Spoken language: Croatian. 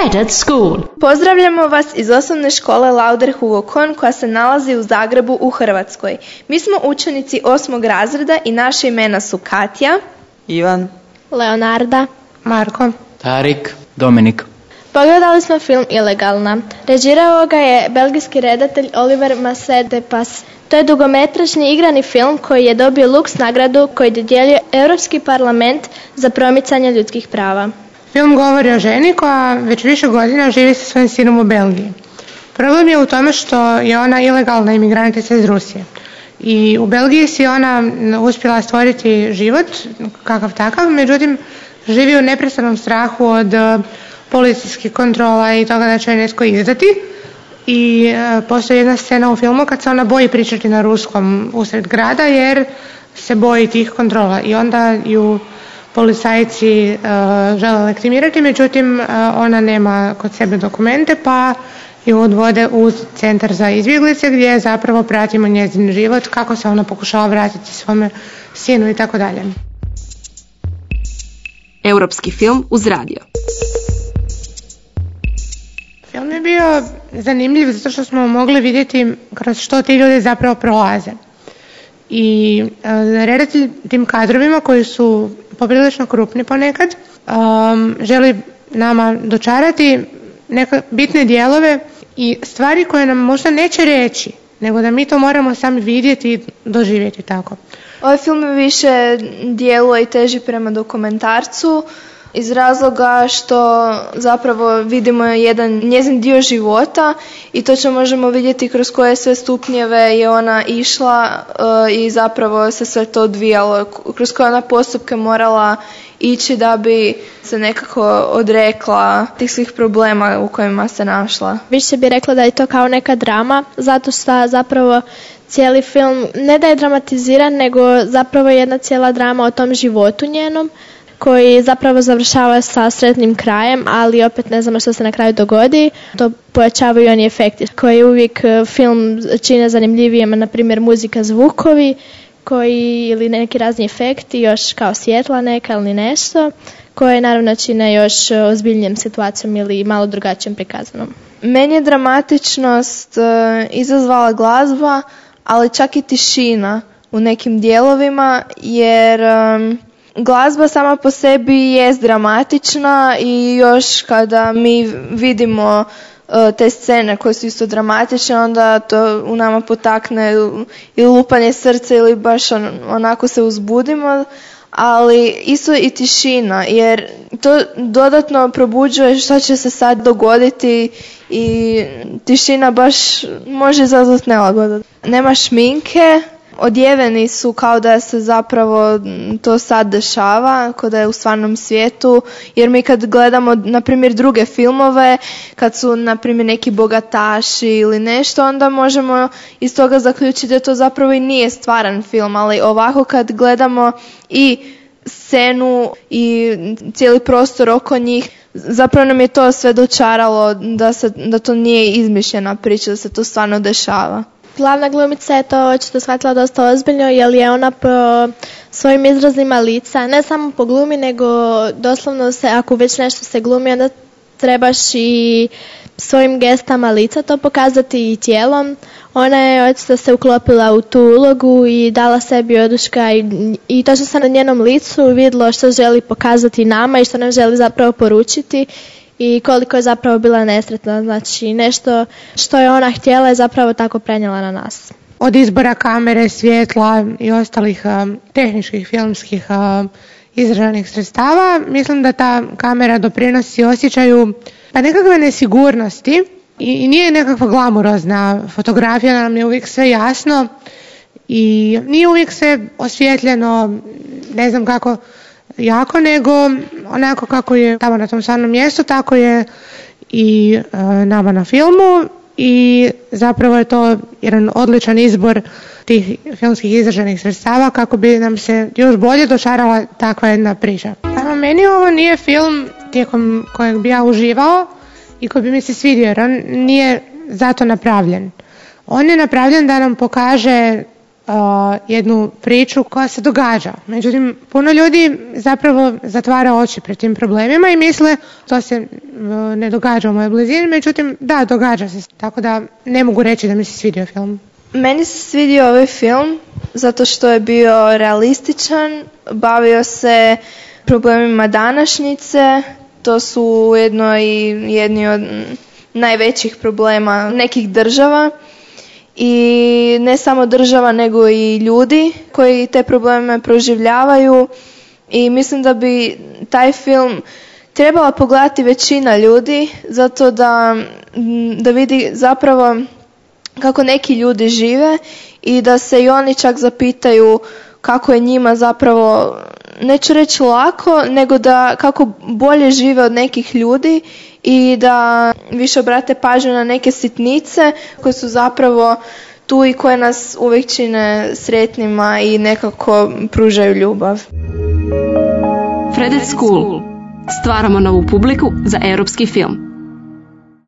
Head at School. Pozdravljamo vas iz osnovne škole Lauder Hugo Kohn koja se nalazi u Zagrebu u Hrvatskoj. Mi smo učenici osmog razreda i naše imena su Katja, Ivan, Leonarda. Marko. Tarik, Dominik. Pogledali smo film Ilegalna. Režirao ga je belgijski redatelj Oliver Massedepas. To je dugometražni igrani film koji je dobio Lux nagradu koji dodjeljuje Europski parlament za promicanje ljudskih prava. Film govori o ženi koja već više godina živi sa svojim sinom u Belgiji. Problem je u tome što je ona ilegalna imigrantica iz Rusije. I u Belgiji si ona uspjela stvoriti život, kakav takav, međutim živi u neprestanom strahu od e, policijskih kontrola i toga da će netko izdati. I e, postoji jedna scena u filmu kad se ona boji pričati na ruskom usred grada jer se boji tih kontrola i onda ju policajci e, žele lektimirati, međutim ona nema kod sebe dokumente pa ju odvode u centar za izbjeglice gdje zapravo pratimo njezin život, kako se ona pokušava vratiti svome sinu i tako dalje. Europski film uz radio. Film je bio zanimljiv zato što smo mogli vidjeti kroz što ti ljudi zapravo prolaze. I uh, redatelj tim kadrovima koji su poprilično krupni ponekad um, želi nama dočarati neke bitne dijelove i stvari koje nam možda neće reći, nego da mi to moramo sami vidjeti i doživjeti tako. Ovaj film više djeluje i teži prema dokumentarcu iz razloga što zapravo vidimo jedan njezin dio života i to će možemo vidjeti kroz koje sve stupnjeve je ona išla uh, i zapravo se sve to odvijalo, kroz koje ona postupke morala ići da bi se nekako odrekla tih svih problema u kojima se našla. Više bi rekla da je to kao neka drama, zato što zapravo cijeli film ne da je dramatiziran, nego zapravo jedna cijela drama o tom životu njenom koji zapravo završava sa sretnim krajem, ali opet ne znamo što se na kraju dogodi. To pojačavaju oni efekti koji uvijek e, film čine zanimljivijima, na primjer muzika, zvukovi koji ili neki razni efekti, još kao svjetla neka ili nešto, koje naravno čine još ozbiljnijom situacijom ili malo drugačijom prikazanom. Meni je dramatičnost e, izazvala glazba, ali čak i tišina u nekim dijelovima, jer glazba sama po sebi je dramatična i još kada mi vidimo e, te scene koje su isto dramatične, onda to u nama potakne ili lupanje srca ili baš onako se uzbudimo, ali isto i tišina, jer to dodatno probuđuje što će se sad dogoditi i tišina baš može izazvati nelagodu. Nema šminke, odjeveni su kao da se zapravo to sad dešava, kao da je u stvarnom svijetu, jer mi kad gledamo, na primjer, druge filmove, kad su, na primjer, neki bogataši ili nešto, onda možemo iz toga zaključiti da to zapravo i nije stvaran film, ali ovako kad gledamo i scenu i cijeli prostor oko njih, zapravo nam je to sve dočaralo da, se, da to nije izmišljena priča, da se to stvarno dešava. Glavna glumica je to očito shvatila dosta ozbiljno jer je ona po svojim izrazima lica, ne samo po glumi nego doslovno se, ako već nešto se glumi onda trebaš i svojim gestama lica to pokazati i tijelom. Ona je očito se uklopila u tu ulogu i dala sebi oduška i, i to što se na njenom licu vidjelo što želi pokazati nama i što nam želi zapravo poručiti i koliko je zapravo bila nesretna. Znači nešto što je ona htjela je zapravo tako prenijela na nas. Od izbora kamere, svjetla i ostalih um, tehničkih filmskih um, izraženih sredstava, mislim da ta kamera doprinosi osjećaju pa nekakve nesigurnosti i, nije nekakva glamurozna fotografija, nam je uvijek sve jasno i nije uvijek sve osvjetljeno, ne znam kako jako, nego onako kako je tamo na tom stvarnom mjestu, tako je i e, nama na filmu i zapravo je to jedan odličan izbor tih filmskih izraženih sredstava kako bi nam se još bolje dočarala takva jedna priča. Samo meni ovo nije film tijekom kojeg bi ja uživao i koji bi mi se svidio jer on nije zato napravljen. On je napravljen da nam pokaže jednu priču koja se događa. Međutim, puno ljudi zapravo zatvara oči pred tim problemima i misle to se ne događa u mojoj blizini, međutim da, događa se. Tako da ne mogu reći da mi se svidio film. Meni se svidio ovaj film zato što je bio realističan, bavio se problemima današnjice, to su ujedno i jedni od najvećih problema nekih država i ne samo država nego i ljudi koji te probleme proživljavaju. I mislim da bi taj film trebala pogledati većina ljudi zato da, da vidi zapravo kako neki ljudi žive i da se i oni čak zapitaju kako je njima zapravo neću reći lako, nego da kako bolje žive od nekih ljudi i da više obrate pažnju na neke sitnice koje su zapravo tu i koje nas uvijek čine sretnima i nekako pružaju ljubav. Fredet School. Stvaramo novu publiku za europski film.